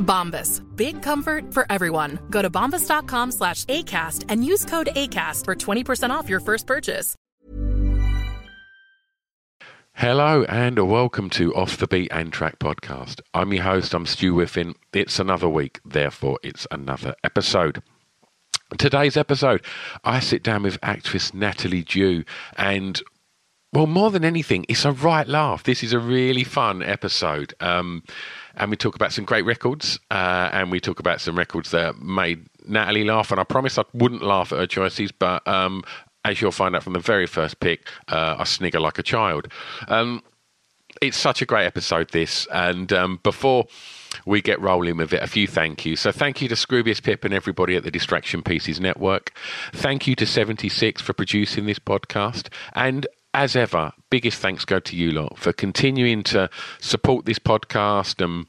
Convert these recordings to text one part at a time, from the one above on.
Bombas. Big comfort for everyone. Go to bombas.com slash ACAST and use code ACAST for 20% off your first purchase. Hello and welcome to Off the Beaten Track podcast. I'm your host, I'm Stu Whiffin. It's another week, therefore, it's another episode. Today's episode, I sit down with actress Natalie Dew, and well, more than anything, it's a right laugh. This is a really fun episode. Um, and we talk about some great records, uh, and we talk about some records that made Natalie laugh. And I promise I wouldn't laugh at her choices, but um, as you'll find out from the very first pick, uh, I snigger like a child. Um, it's such a great episode, this. And um, before we get rolling with it, a few thank yous. So, thank you to Scroobius Pip and everybody at the Distraction Pieces Network. Thank you to 76 for producing this podcast. And as ever, biggest thanks go to you lot for continuing to support this podcast and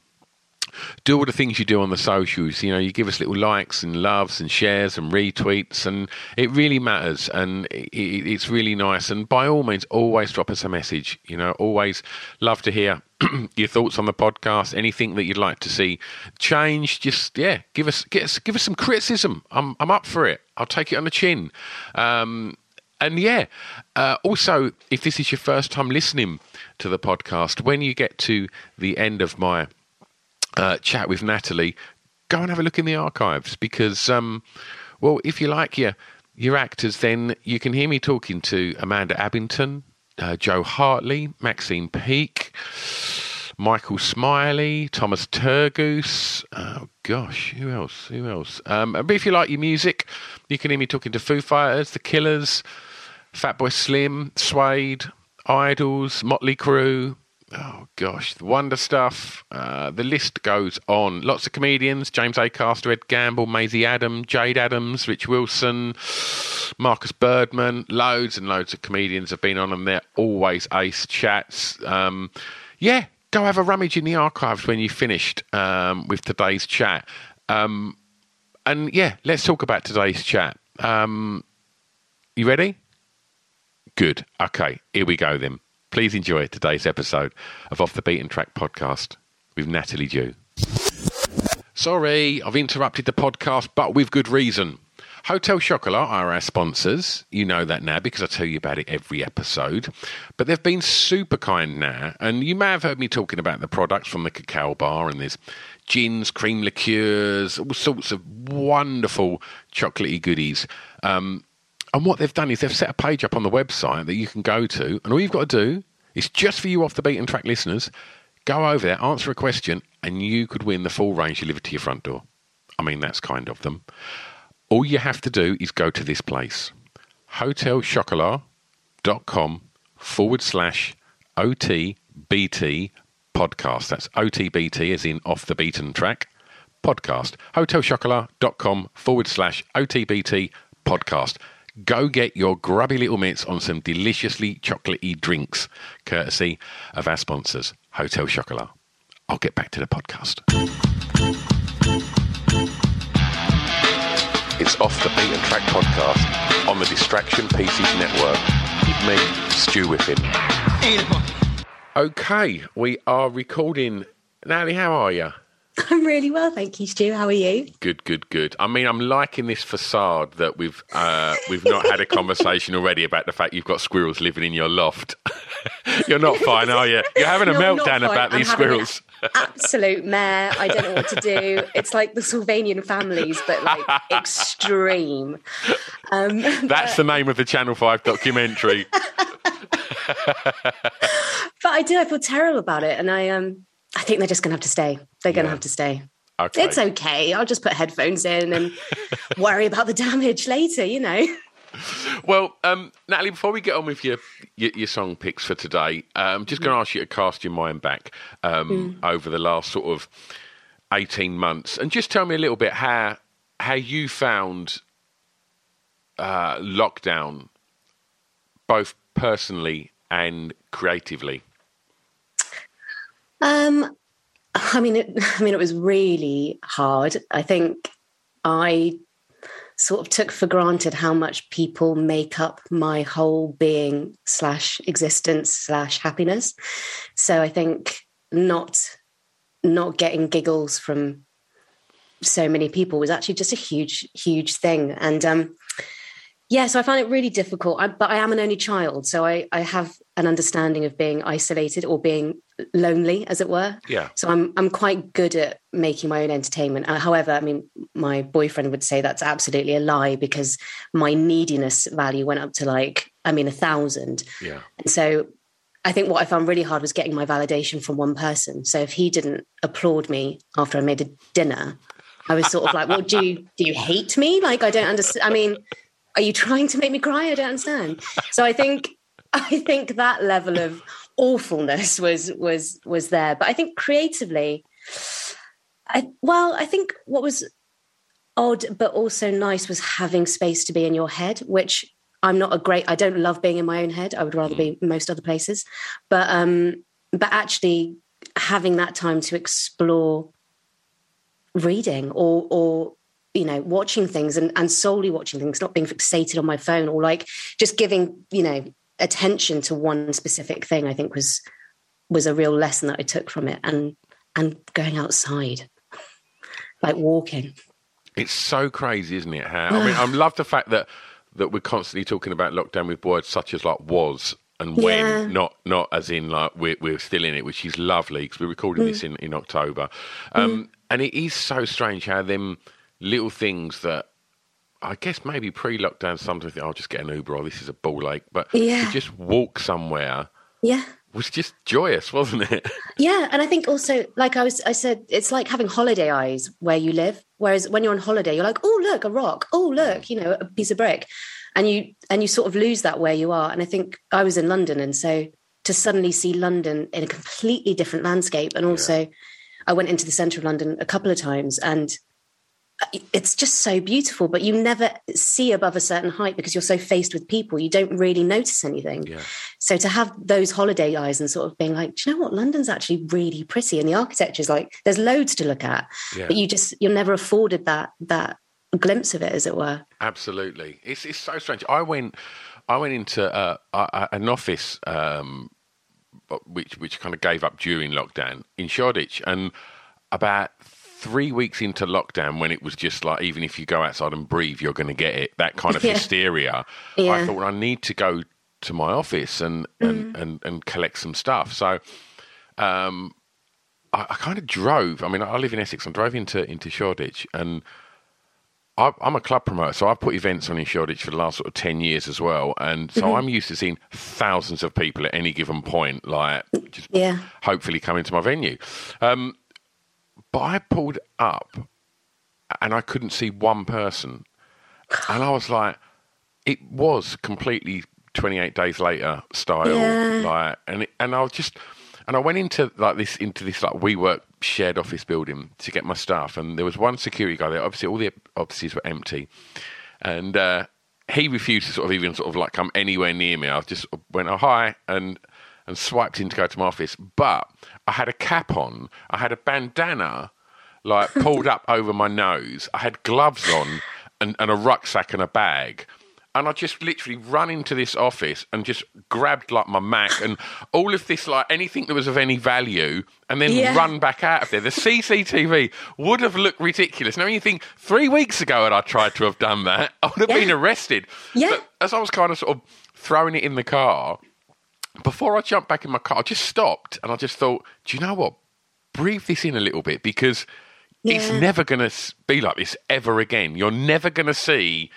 do all the things you do on the socials. You know, you give us little likes and loves and shares and retweets, and it really matters. And it, it, it's really nice. And by all means, always drop us a message. You know, always love to hear your thoughts on the podcast. Anything that you'd like to see change, just yeah, give us give us give us some criticism. I'm I'm up for it. I'll take it on the chin. Um, and yeah, uh, also, if this is your first time listening to the podcast, when you get to the end of my uh, chat with Natalie, go and have a look in the archives because, um, well, if you like your your actors, then you can hear me talking to Amanda Abbington, uh, Jo Hartley, Maxine Peake, Michael Smiley, Thomas Turgoose. Oh gosh, who else? Who else? Um, but if you like your music, you can hear me talking to Foo Fighters, The Killers, Fatboy Slim, Suede, Idles, Motley Crue. Oh gosh, the Wonder Stuff. Uh, the list goes on. Lots of comedians: James Acaster, Ed Gamble, Maisie Adam, Jayde Adams, Rich Wilson, Marcus Birdman. Loads and loads of comedians have been on, and they're always ace chats. Um, yeah, go have a rummage in the archives when you've finished um, with today's chat. Um, and yeah, let's talk about today's chat. Um, you ready? Good. Okay, here we go then. Please enjoy today's episode of Off the Beaten Track podcast with Natalie Dew. Sorry, I've interrupted the podcast, but with good reason. Hotel Chocolat are our sponsors. You know that now because I tell you about it every episode. But they've been super kind now, and you may have heard me talking about the products from the cacao bar, and there's gins, cream liqueurs, all sorts of wonderful chocolatey goodies. Um, and what they've done is they've set a page up on the website that you can go to, and all you've got to do is just for you off the beaten track listeners, go over there, answer a question, and you could win the full range delivered to your front door. I mean, that's kind of them. All you have to do is go to this place, hotelchocolat.com forward slash OTBT podcast. That's OTBT as in off the beaten track podcast. Hotelchocolat.com forward slash OTBT podcast. Go get your grubby little mitts on some deliciously chocolatey drinks, courtesy of our sponsors, Hotel Chocolat. I'll get back to the podcast. It's Off the Beaten Track podcast on the Distraction Pieces Network with me, Stu Whiffin. Okay, we are recording. Natalie, how are you? I'm really well, thank you, Stu. How are you? Good, good, good. I mean, I'm liking this facade that we've uh, we've not had a conversation already about the fact you've got squirrels living in your loft. You're not fine, are you? You're having a No, meltdown about I'm these squirrels. Absolute mare. I don't know what to do. It's like the Sylvanian families, but like extreme. Um, That's the name of the Channel Five documentary. but I do. I feel terrible about it, and I um, I think they're just going to have to stay. They're going to Yeah. have to stay. Okay. It's okay. I'll just put headphones in and worry about the damage later. You know. Well, um, Natalie, before we get on with your your, your song picks for today, I'm just going to ask you to cast your mind back um, over the last sort of eighteen months, and just tell me a little bit how how you found uh, lockdown, both personally and creatively. Um, I mean, it, I mean, it was really hard. I think I sort of took for granted how much people make up my whole being slash existence slash happiness. So I think not not getting giggles from so many people was actually just a huge, huge thing. And um, yeah, so I found it really difficult. I, but I am an only child, so I, I have an understanding of being isolated or being lonely, as it were. Yeah. So I'm I'm quite good at making my own entertainment. Uh, however, I mean, my boyfriend would say that's absolutely a lie because my neediness value went up to like, I mean, a thousand. Yeah. And so I think what I found really hard was getting my validation from one person. So if he didn't applaud me after I made a dinner, I was sort of like, well, do you do you hate me? Like I don't understand. I mean, are you trying to make me cry? I don't understand. So I think I think that level of awfulness was was was there. But I think creatively, I well, I think what was odd but also nice was having space to be in your head, which I'm not a great I don't love being in my own head. I would rather be most other places. But um but actually having that time to explore reading or or you know watching things and, and solely watching things not being fixated on my phone or like just giving you know attention to one specific thing i think was was a real lesson that i took from it and and going outside like walking It's so crazy, isn't it? How I mean, I love the fact that that we're constantly talking about lockdown with words such as like was and when, Yeah. not not as in like we're we're still in it, which is lovely because we're recording this in in October, um, and it is so strange how them little things that. I guess maybe pre-lockdown, sometimes I'll oh, just get an Uber or this is a ball ache. But Yeah. to just walk somewhere yeah was just joyous, wasn't it? Yeah, and I think also, like I was, I said, it's like having holiday eyes where you live. Whereas when you're on holiday, you're like, oh look, a rock. Oh look, you know, a piece of brick, and you and you sort of lose that where you are. And I think I was in London, and so to suddenly see London in a completely different landscape, and also I went into the centre of London a couple of times, and it's just so beautiful. But you never see above a certain height because you're so faced with people, you don't really notice anything. Yeah. So to have those holiday eyes and sort of being like, do you know what? London's actually really pretty, and the architecture is like there's loads to look at, Yeah. but you just you're never afforded that that glimpse of it, as it were. Absolutely, it's it's so strange. I went, I went into uh, an office um, which which kind of gave up during lockdown in Shoreditch, and about three weeks into lockdown, when it was just like even if you go outside and breathe, you're going to get it. That kind of Yeah. hysteria. I thought well, I need to go to my office and and, and, and collect some stuff. So. Um, I, I kind of drove. I mean, I live in Essex. I drove into into Shoreditch, and I, I'm a club promoter, so I've put events on in Shoreditch for the last sort of 10 years as well. And so I'm used to seeing thousands of people at any given point, like just Yeah. hopefully coming to my venue. Um, but I pulled up and I couldn't see one person. And I was like, it was completely 28 days later style. Yeah. Like, and, it, and I was just, and I went into like this, into this like WeWork shared office building to get my stuff. And there was one security guy there. Obviously, all the offices were empty. And, uh, he refused to sort of even sort of like come anywhere near me. I just went, oh, hi, and and swiped in to go to my office. But I had a cap on, I had a bandana like pulled up over my nose, I had gloves on and, and a rucksack and a bag. and I just literally run into this office and just grabbed like my Mac and all of this, like anything that was of any value, and then Yeah. run back out of there. The CCTV would have looked ridiculous. Now, you think three weeks ago had I tried to have done that, I would have Yeah. been arrested. Yeah. But as I was kind of sort of throwing it in the car, before I jumped back in my car, I just stopped and I just thought, do you know what? Breathe this in a little bit because it's never going to be like this ever again. You're never going to see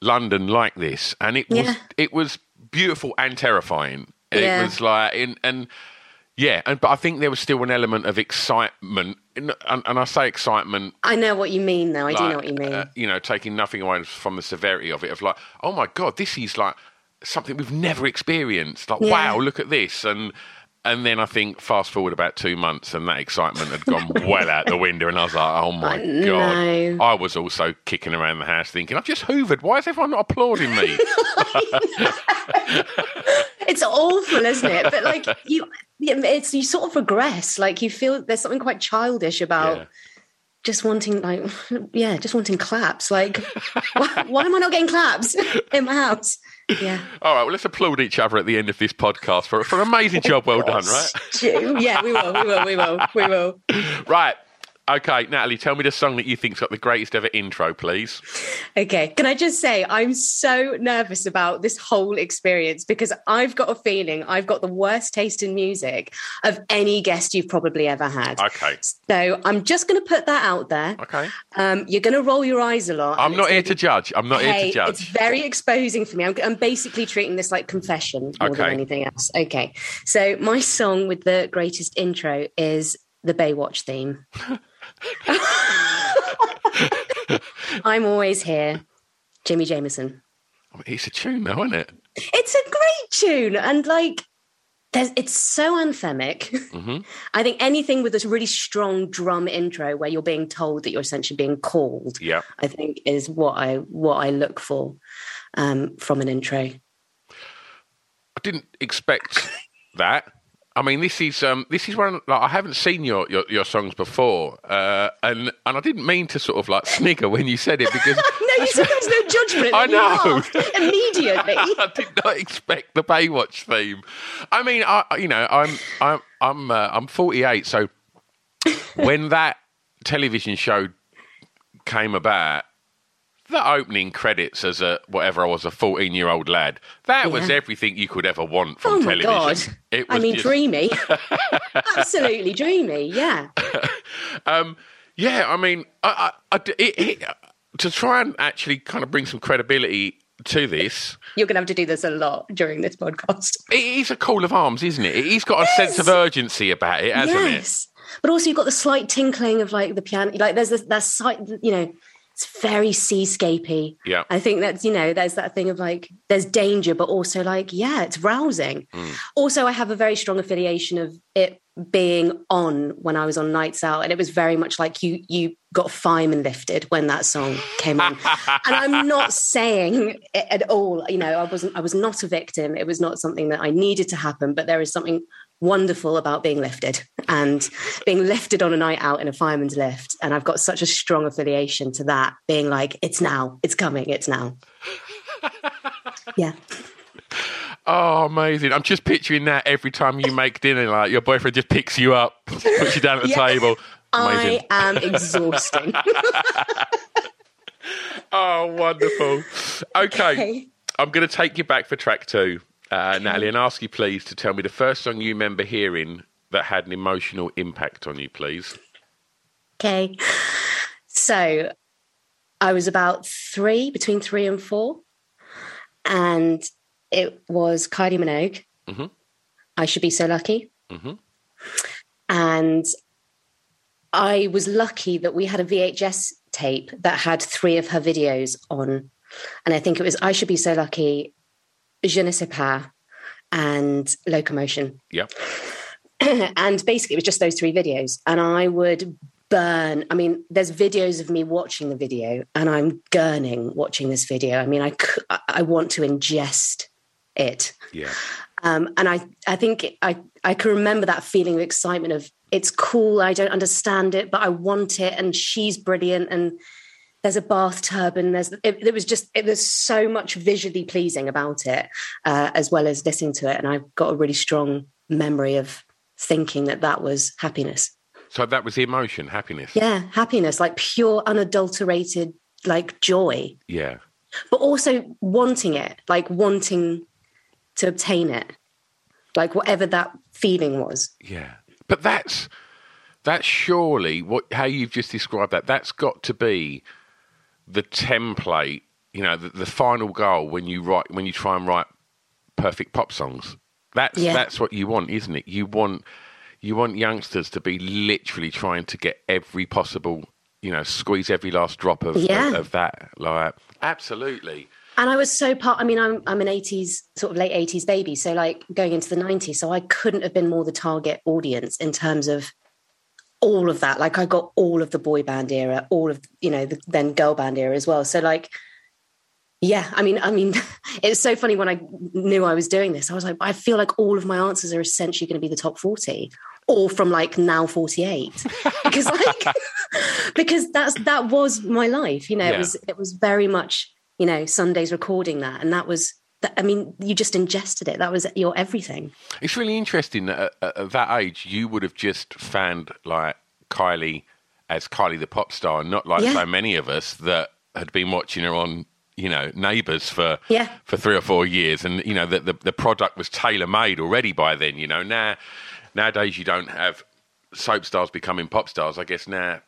London like this, and it was it was beautiful and terrifying. Yeah. It was like, in, and yeah, and but I think there was still an element of excitement, and, and, and I say excitement I know what you mean, though. I do know what you mean. uh, you know, taking nothing away from the severity of it, of like, oh my god, this is like something we've never experienced. Like, Yeah. wow, look at this, and and then I think fast forward about two months, and that excitement had gone well out the window, and I was like, oh my oh, I god. know. I was also kicking around the house thinking, I've just hoovered. Why is everyone not applauding me? it's awful, isn't it? But like you, it's you sort of regress. Like you feel there's something quite childish about Yeah. Just wanting, like, yeah, just wanting claps. Like, why, why am I not getting claps in my house? Yeah, All right, well, let's applaud each other at the end of this podcast for, for an amazing job well done, right? Yeah, we will, we will, we will, we will. Right. Okay, Natalie, tell me the song that you think's got the greatest ever intro, please. Okay, can I just say I'm so nervous about this whole experience because I've got a feeling I've got the worst taste in music of any guest you've probably ever had. Okay. So I'm just going to put that out there. Okay. Um, you're going to roll your eyes a lot. I'm not here gonna judge. I'm not be- here to judge. It's very exposing for me. I'm, I'm basically treating this like confession more than anything else. Okay. So my song with the greatest intro is the Baywatch theme. I'm always here. Jimi Jamison. It's a tune, though, isn't it? It's a great tune. And like, there's, it's so anthemic. Mm-hmm. I think anything with this really strong drum intro where you're being told that you're essentially being called, Yeah. I think is what I what I look for um, from an intro. I didn't expect that. I mean, this is um, this is one like I haven't seen your your, your songs before, uh, and and I didn't mean to sort of like snigger when you said it because No, you said there was no judgment. I know. immediately. I did not expect the Baywatch theme. I mean, I you know I'm I'm I'm uh, I'm 48, so when that television show came about, the opening credits as a whatever I was a 14 year old lad, that was everything you could ever want from Oh my television. god! It I mean, just- dreamy. Absolutely dreamy. Yeah. Um, yeah, I mean, I, I, I- it, it, to try and actually kind of bring some credibility to this, You're going to have to do this a lot during this podcast. it is a call of arms, isn't it? It's got a sense of urgency about it, hasn't it? yes. But also, you've got the slight tinkling of like the piano. Like, there's this, that slight, you know, it's very seascapey. Yeah. I think that's, you know, there's that thing of like, there's danger, but also like, yeah, it's rousing. Mm. Also, I have a very strong affiliation of it being on when I was on Nights Out. And it was very much like you, you got fireman lifted when that song came on. and I'm not saying it at all, you know, I wasn't, I was not a victim. It was not something that I needed to happen, but there is something wonderful about being lifted and being lifted on a night out in a fireman's lift. And I've got such a strong affiliation to that being like, it's now, it's coming, it's now. yeah. Oh, amazing. I'm just picturing that every time you make dinner, like your boyfriend just picks you up, puts you down at the Yeah. table. Amazing. I am exhausting. Oh, wonderful. Okay. Okay. I'm going to take you back for track two, uh, Natalie, and ask you please to tell me the first song you remember hearing that had an emotional impact on you, please. Okay. So I was about three, between three and four. And it was Kylie Minogue. Mhm. I Should Be So Lucky. Mhm. And I was lucky that we had a VHS tape that had three of her videos on. And I think it was I Should Be So Lucky, Je ne sais pas, and Locomotion Yep. and basically it was just those three videos and i would burn i mean there's videos of me watching the video and i'm gurning watching this video i mean I, I want to ingest it Yeah. um, and i i think i i can remember that feeling of excitement of it's cool i don't understand it but i want it and she's brilliant and there's a bathtub and there's it, it was just it was so much visually pleasing about it uh, as well as listening to it and i've got a really strong memory of thinking that that was happiness So that was the emotion, happiness. yeah happiness like pure unadulterated like joy Yeah. but also wanting it like wanting to obtain it like whatever that feeling was Yeah. But that's that's surely what how you've just described that. That's got to be the template, you know, the, the final goal when you write when you try and write perfect pop songs. That's Yeah. that's what you want, isn't it? You want you want youngsters to be literally trying to get every possible, you know, squeeze every last drop of Yeah. of, of that. Like absolutely. and I was so part. I mean, I'm I'm an '80s sort of late '80s baby, so like going into the '90s. So I couldn't have been more the target audience in terms of all of that. Like I got all of the boy band era, all of you know the then girl band era as well. So like, yeah, I mean, I mean, it's so funny when I knew I was doing this. I was like, I feel like all of my answers are essentially going to be the top forty. Or from like now forty eight, because like because that's that was my life. You know, Yeah. it was it was very much you know Sundays recording that, and that was. I mean, you just ingested it. That was your everything. It's really interesting that at, at- at that age you would have just found like Kylie as Kylie the pop star, not like Yeah. so many of us that had been watching her on you know Neighbours for Yeah. for three or four years, and you know that the, the product was tailor made already by then. You know now nowadays you don't have soap stars becoming pop stars. I guess now.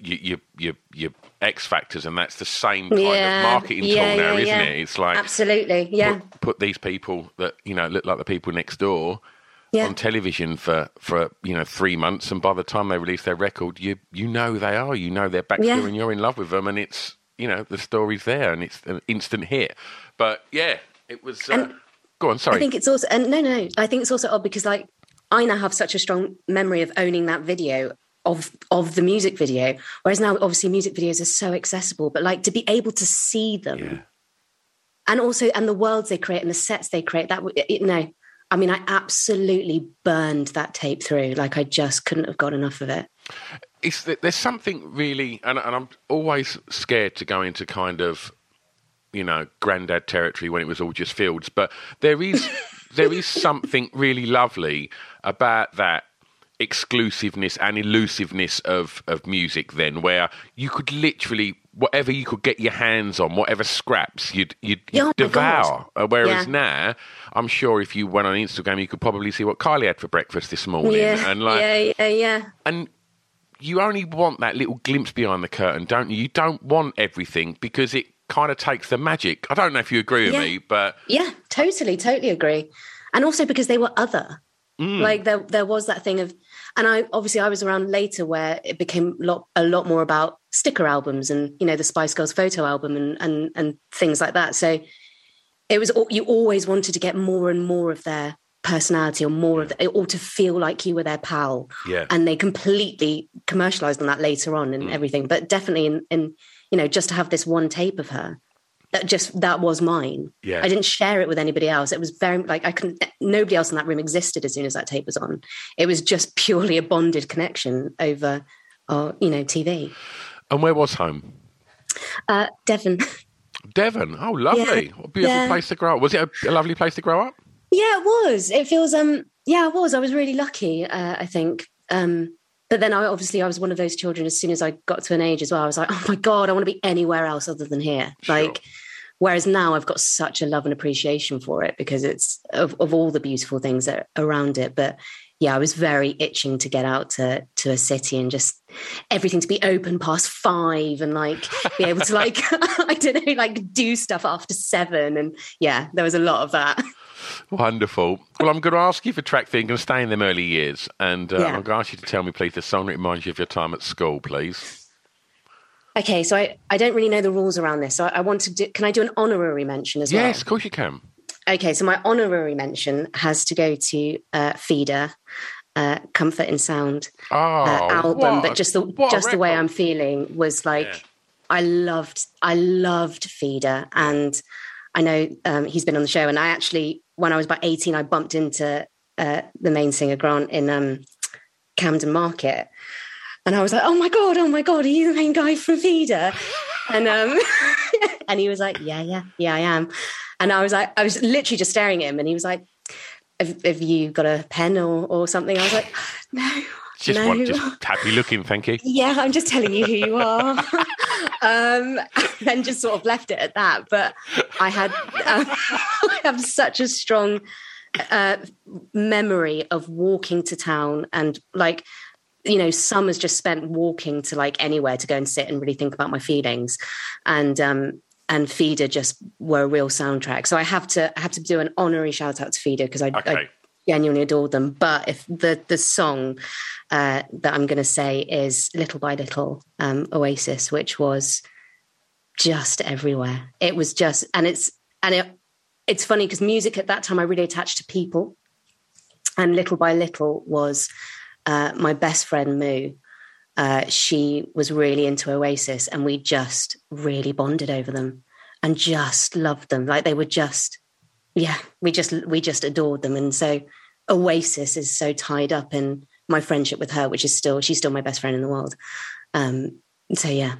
You, you, you, you X factors, and that's the same kind Yeah. of marketing Yeah, tool now, isn't it? It's like Absolutely, yeah, put, put these people that you know look like the people next door on television for for you know three months, and by the time they release their record, you you know they are, you know they're back here, and you're in love with them, and it's you know the story's there, and it's an instant hit. But yeah, it was. Uh, And go on, sorry. I think it's also and no, no, I think it's also odd because like I now have such a strong memory of owning that video of of the music video, whereas now obviously music videos are so accessible, but like to be able to see them yeah. and also and the worlds they create and the sets they create that w- it, no i mean i absolutely burned that tape through like i just couldn't have got enough of it it's that there's something really, and, and I'm always scared to go into kind of, you know, granddad territory when it was all just fields. But there is there is something really lovely about that exclusiveness and elusiveness of of music. Then, where you could literally whatever you could get your hands on, whatever scraps you'd you'd, you'd oh devour. Uh, Whereas Yeah. now, I'm sure if you went on Instagram, you could probably see what Kylie had for breakfast this morning, yeah and like yeah yeah yeah and you only want that little glimpse behind the curtain, don't you? You don't want everything because it kind of takes the magic. I don't know if you agree with Yeah. me, but yeah totally totally agree and also because they were other like there there was that thing of and i obviously i was around later where it became a lot a lot more about sticker albums and you know the spice girls photo album and and and things like that. So it was you always wanted to get more and more of their personality or more of mm. the, or to feel like you were their pal. Yeah. and they completely commercialized on that later on and mm. everything. But definitely in in you know just to have this one tape of her that just that was mine Yeah. i didn't share it with anybody else it was very like i couldn't nobody else in that room existed as soon as that tape was on it was just purely a bonded connection over uh, you know tv and where was home? uh devon Devon. Oh, lovely! Yeah. What a beautiful Yeah. place to grow up. Was it a, a lovely place to grow up? Yeah, it was. It feels um yeah, it was. I was really lucky, uh, I think. Um but then I obviously I was one of those children as soon as I got to an age as well, I was like, oh my God, I want to be anywhere else other than here. Sure. Like whereas now I've got such a love and appreciation for it because it's of, of all the beautiful things that are around it. But yeah, I was very itching to get out to to a city and just everything to be open past five and like be able to like I don't know, like do stuff after seven. And yeah, there was a lot of that. Wonderful. Well, I'm going to ask you for track thing. To stay in them early years, and uh, Yeah. I'm going to ask you to tell me, please, the song that reminds you of your time at school, please. Okay, so I, I don't really know the rules around this. So I, I want to do, can I do an honorary mention as well? Yes, of course you can. Okay, so my honorary mention has to go to uh, Feeder, uh, Comfort in Sound Oh, uh, album, what but just the just the way. I'm feeling was like Yeah. I loved I loved Feeder, and I know um, he's been on the show, and I actually when I was about 18, I bumped into uh, the main singer Grant in um, Camden Market. And I was like, oh my God, oh my God, are you the main guy from Feeder? And um, and he was like, yeah, yeah, yeah, I am. And I was like, I was literally just staring at him, and he was like, have, have you got a pen or, or something? I was like, no. Just, no. want, just happy looking, thank you. Yeah, I'm just telling you who you are. um, and just sort of left it at that. But I had, um, I have such a strong uh, memory of walking to town and like, you know, summers just spent walking to like anywhere to go and sit and really think about my feelings. And, um, and Feeder just were a real soundtrack. So I have to I have to do an honorary shout out to Feeder because I, Okay. I genuinely adored them. But if the the song uh, that I'm going to say is "Little by Little" um, Oasis, which was just everywhere. It was just, and it's and it it's funny because music at that time I really attached to people, and "Little by Little" was uh, my best friend Moo. Uh, she was really into Oasis, and we just really bonded over them and just loved them. Like they were just, yeah, we just we just adored them. And so Oasis is so tied up in my friendship with her, which is still she's still my best friend in the world. Um, so yeah,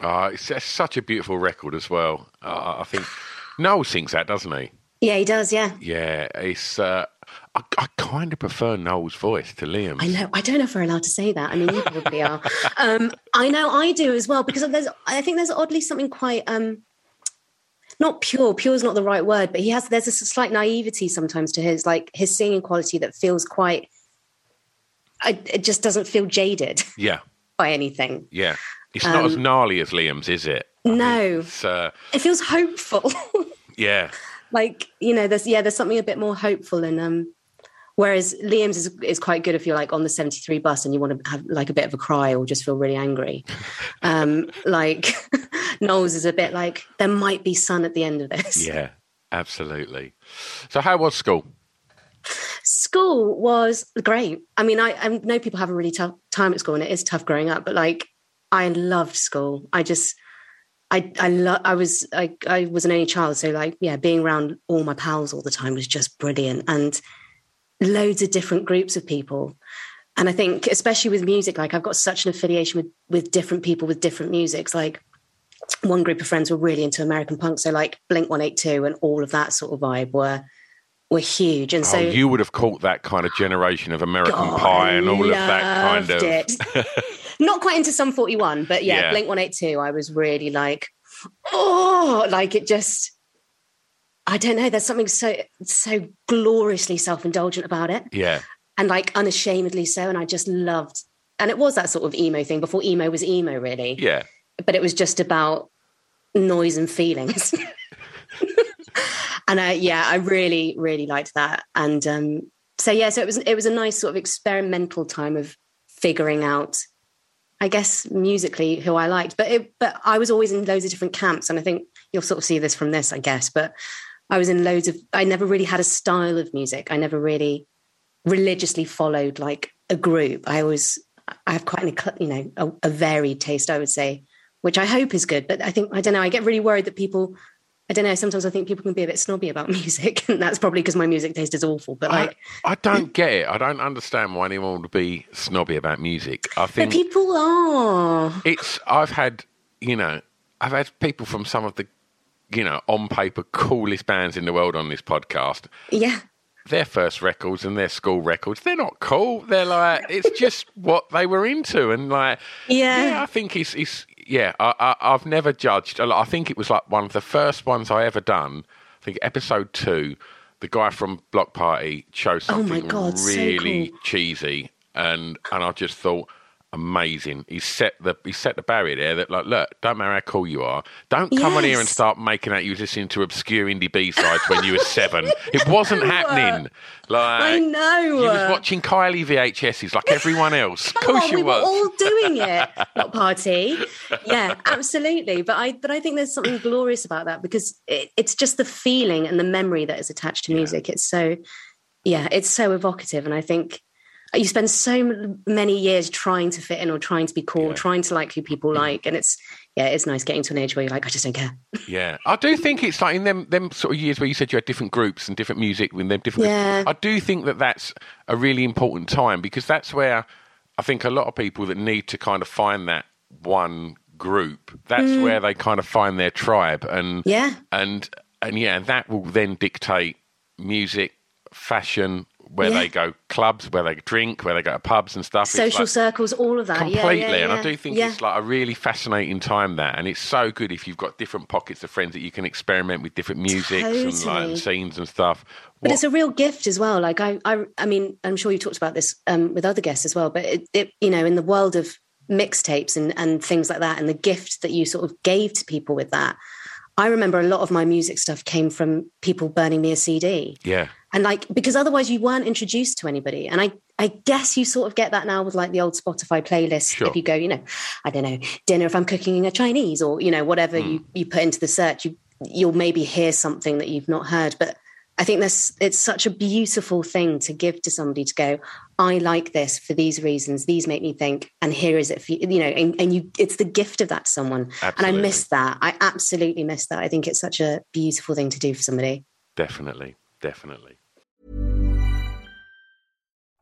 Oh, it's, it's such a beautiful record as well. Uh, I think Noel sings that, doesn't he? yeah, he does. Yeah, Yeah, it's. Uh, I, I kind of prefer Noel's voice to Liam's. I know. I don't know if we're allowed to say that. I mean, you probably are. Um, I know I do as well because there's. I think there's oddly something quite. Um, not pure. Pure is not the right word, but he has. There's a slight naivety sometimes to his like his singing quality that feels quite. I, it just doesn't feel jaded Yeah, by anything. yeah. It's not as gnarly as Liam's, is it? I No. It's, uh, It feels hopeful. yeah, like you know, there's yeah, there's something a bit more hopeful and um. Whereas Liam's is, is quite good if you're like on the 73 bus and you want to have like a bit of a cry or just feel really angry. Um, like Noel's is a bit like there might be sun at the end of this. yeah, absolutely. So, how was school? School was great. I mean, I, I know people have a really tough time at school and it is tough growing up, but like I loved school. I just I I lo- I was I I was an only child, so like yeah, being around all my pals all the time was just brilliant and loads of different groups of people. And I think especially with music, like I've got such an affiliation with with different people with different musics. Like one group of friends were really into American punk, so like Blink One Eight Two and all of that sort of vibe were were huge. And oh, so oh, you would have caught that kind of generation of American God, Pie and all of that kind of. Not quite into Sum 41, but yeah, Yeah. Blink 182, I was really like, oh, like it just, I don't know. There's something so, so gloriously self indulgent about it Yeah, and like unashamedly so. And I just loved, and it was that sort of emo thing before emo was emo, really. yeah. But it was just about noise and feelings. and I, yeah, I really, really liked that. And um, so yeah, so it was it was a nice sort of experimental time of figuring out, I guess, musically who I liked. But it, but I was always in loads of different camps, and I think you'll sort of see this from this, I guess. But I was in loads of. I never really had a style of music. I never really religiously followed like a group. I always I have quite an you know a, a varied taste, I would say, which I hope is good. But I think I don't know. I get really worried that people. I don't know. Sometimes I think people can be a bit snobby about music, and that's probably because my music taste is awful. But like, I, I don't get it. I don't understand why anyone would be snobby about music. I think people are. it's. I've had, you know, I've had people from some of the, you know, on paper coolest bands in the world on this podcast. Yeah, Their first records and their school records, they're not cool. They're like, it's just what they were into, and like, Yeah. yeah. I think it's, it's yeah. I, I, I've never judged. I think it was like one of the first ones I ever done. I think episode two. The guy from Bloc Party chose something Oh my something God, so really cool. cheesy, and and I just thought amazing. He set the he set the barrier there that like, look, don't matter how cool you are, don't come on here and start making out you was listening to obscure indie B sides when you were seven. It wasn't happening. Like I know. you was watching Kylie VHSs like everyone else. Of course on, you we was. were all doing it. Not party. Yeah, absolutely. But I but I think there's something glorious about that because it, it's just the feeling and the memory that is attached to music. It's so yeah, it's so evocative, and I think you spend so many years trying to fit in or trying to be cool, Yeah. trying to like who people like, and it's yeah, it's nice getting to an age where you're like, I just don't care. Yeah, I do think it's like in them them sort of years where you said you had different groups and different music with them different. Yeah. I do think that that's a really important time because that's where I think a lot of people that need to kind of find that one group, that's Mm. where they kind of find their tribe, and Yeah. and and yeah, that will then dictate music, fashion, where Yeah. they go clubs, where they drink, where they go to pubs and stuff. Social like- circles, all of that. completely Yeah, yeah, and i do think it's like a really fascinating time that and it's so good if you've got different pockets of friends that you can experiment with different musics and like and scenes and stuff But it's a real gift as well. Like I, I, I mean, I'm sure you talked about this um, with other guests as well. But it, it, you know, in the world of mixtapes and and things like that, and the gift that you sort of gave to people with that, I remember a lot of my music stuff came from people burning me a CD, yeah and like because otherwise you weren't introduced to anybody. And I, I guess you sort of get that now with like the old Spotify playlist. Sure. If you go, you know, I don't know, dinner if I'm cooking a Chinese or you know whatever Hmm. you you put into the search, you you'll maybe hear something that you've not heard, but I think that's it's such a beautiful thing to give to somebody to go, I like this for these reasons. These make me think, and here is it for you, you know, and, and you it's the gift of that to someone. And I miss that. I absolutely miss that. I think it's such a beautiful thing to do for somebody. definitely definitely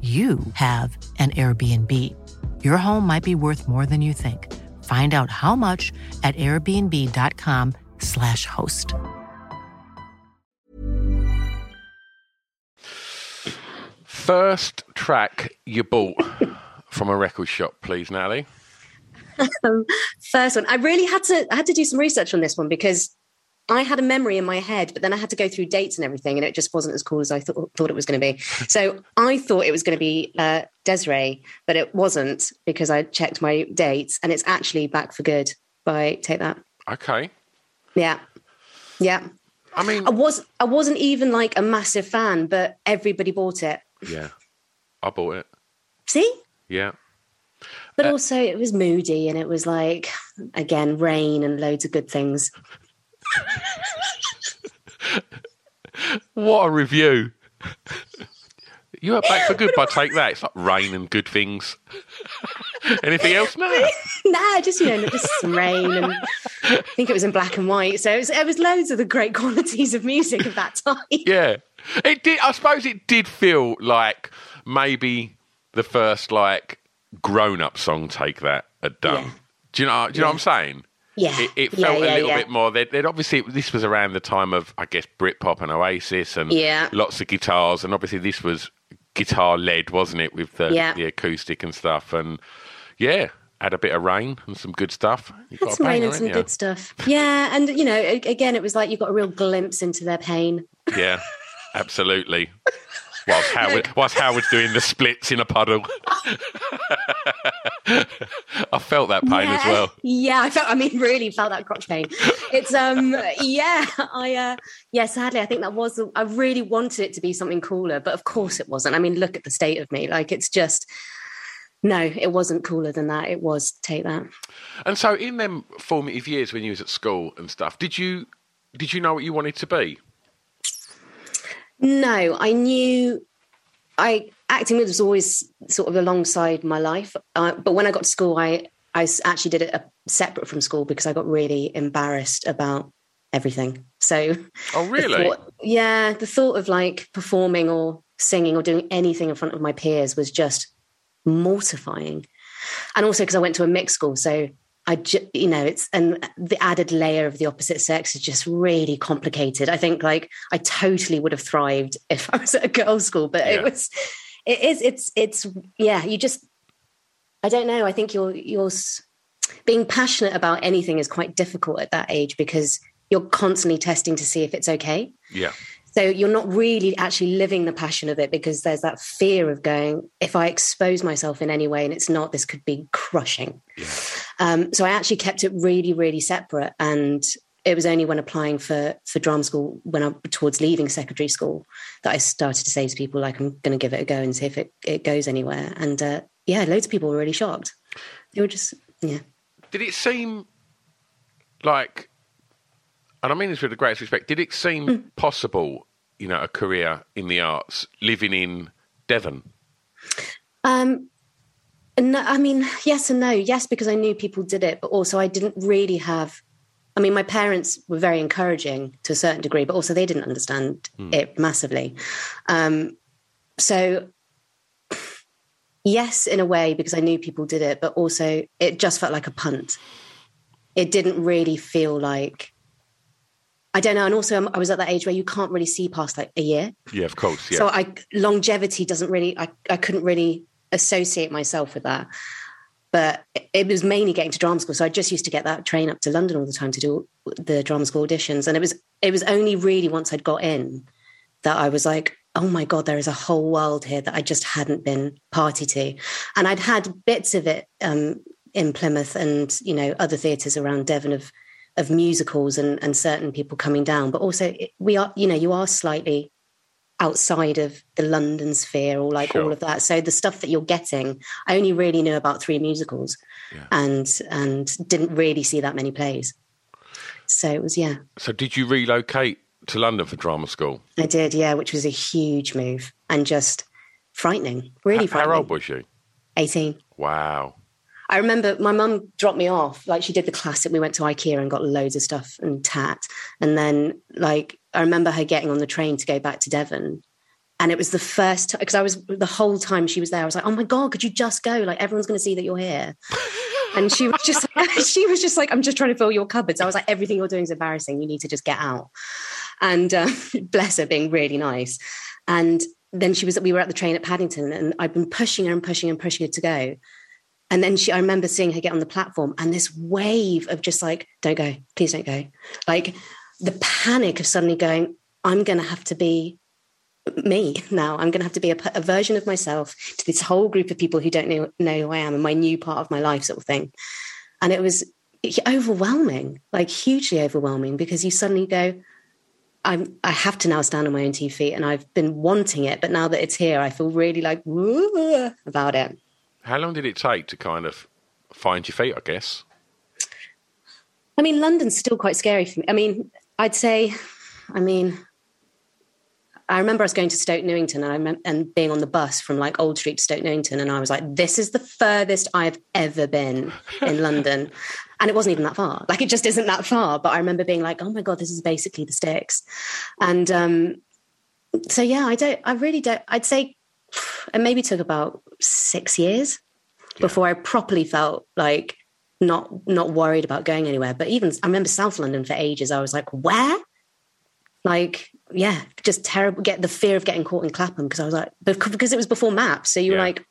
you have an Airbnb. Your home might be worth more than you think. Find out how much at airbnb.com/slash host. first track you bought from a record shop please natalie Um, first one, I really had to I had to do some research on this one because I had a memory in my head, but then I had to go through dates and everything, and it just wasn't as cool as I thought thought it was going to be. So I thought it was going to be uh, Des'ree, but it wasn't because I checked my dates, and it's actually Back for Good by Take That. okay Yeah, yeah. i mean I was I wasn't even like a massive fan, but everybody bought it. yeah i bought it See, yeah but Uh, also it was moody, and it was like again rain and loads of good things. what a review you are back for good by take that it's like rain and good things anything else no nah, just you know, just some rain, and I think it was in black and white. So it was, it was loads of the great qualities of music of that time. Yeah, it did. I suppose it did feel like maybe the first like grown-up song take that had done. Yeah. Do you know? Do you know what I'm saying? Yeah, It, it felt yeah, a little yeah. bit more. They'd, they'd obviously this was around the time of I guess Britpop and Oasis and Yeah. lots of guitars, and obviously this was guitar led, wasn't it, with the Yeah. the acoustic and stuff, and yeah, had a bit of rain and some good stuff. You Had some rain and some you? good stuff. Yeah, and you know, again, it was like you got a real glimpse into their pain. Yeah, absolutely. Whilst Howard, whilst Howard's doing the splits in a puddle. I felt that pain as well. Yeah, I felt. I mean, really felt that crotch pain. It's um, yeah. I uh, yeah. Sadly, I think that was. I really wanted it to be something cooler, but of course it wasn't. I mean, look at the state of me. Like it's just. No, it wasn't cooler than that. It was take that. And so, in them formative years when you was at school and stuff, did you did you know what you wanted to be? No, I knew I acting was always sort of alongside my life. Uh, but when I got to school, I I actually did it uh, separate from school because I got really embarrassed about everything. So, oh really? The thought, yeah, the thought of like performing or singing or doing anything in front of my peers was just mortifying. And also because I went to a mixed school, so I, ju- you know, it's and the added layer of the opposite sex is just really complicated. I think like I totally would have thrived if I was at a girls' school, but yeah. it was, it is, it's, it's, yeah. You just, I don't know. I think you're, you're being passionate about anything is quite difficult at that age because you're constantly testing to see if it's okay. Yeah. So you're not really actually living the passion of it because there's that fear of going, if I expose myself in any way and it's not, this could be crushing. Yeah. Um, so I actually kept it really, really separate. And it was only when applying for for drama school, when I towards leaving secondary school, that I started to say to people like, I'm going to give it a go and see if it, it goes anywhere. And uh, yeah, loads of people were really shocked. They were just yeah. Did it seem like? And I mean this with the greatest respect. Did it seem mm. possible you know, a career in the arts living in Devon? Um, no, I mean, yes and no. Yes, because I knew people did it, but also I didn't really have. I mean, my parents were very encouraging to a certain degree, but also they didn't understand mm. it massively. Um, so, yes, in a way, because I knew people did it, but also it just felt like a punt. It didn't really feel like I don't know. And also, I was at that age where you can't really see past like a year. Yeah, of course. Yeah. So I longevity doesn't really. I I couldn't really associate myself with that. But it was mainly getting to drama school, so I just used to get that train up to London all the time to do the drama school auditions. And it was it was only really once I'd got in that I was like, oh my god, there is a whole world here that I just hadn't been party to, and I'd had bits of it um, in Plymouth and you know other theatres around Devon of of musicals and, and certain people coming down, but also we are, you know, you are slightly outside of the London sphere or like sure. all of that. So the stuff that you're getting, I only really knew about three musicals yeah. and and didn't really see that many plays. So it was yeah. So did you relocate to London for drama school? I did, yeah, which was a huge move and just frightening. Really how, frightening. How old was you? 18. Wow. I remember my mum dropped me off. Like she did the classic. We went to IKEA and got loads of stuff and tat. And then like I remember her getting on the train to go back to Devon. And it was the first time because I was the whole time she was there. I was like, "Oh my god, could you just go? Like everyone's going to see that you're here." and she was just she was just like, "I'm just trying to fill your cupboards." I was like, "Everything you're doing is embarrassing. You need to just get out." And uh, bless her, being really nice. And then she was we were at the train at Paddington, and I've been pushing her and pushing and pushing her to go. And then she, I remember seeing her get on the platform and this wave of just like, don't go, please don't go. Like the panic of suddenly going, I'm going to have to be me now. I'm going to have to be a, a, version of myself to this whole group of people who don't know, know who I am and my new part of my life, sort of thing. And it was overwhelming, like hugely overwhelming, because you suddenly go, I'm, I have to now stand on my own two feet, and I've been wanting it, but now that it's here, I feel really like about it. How long did it take to kind of find your feet, I guess? I mean, London's still quite scary for me. I mean, I'd say, I mean, I remember I was going to Stoke Newington and I and being on the bus from like Old Street to Stoke Newington, and I was like, "This is the furthest I've ever been in London," and it wasn't even that far. Like it just isn't that far. But I remember being like, "Oh my god, this is basically the sticks," and um, so yeah, I don't, I really don't. I'd say it maybe took about six years yeah. before I properly felt like not not worried about going anywhere. But even I remember South London for ages. I was like, where? Like, yeah, just terrible. Get the fear of getting caught in Clapham because I was like, because it was before maps. So you yeah. were like,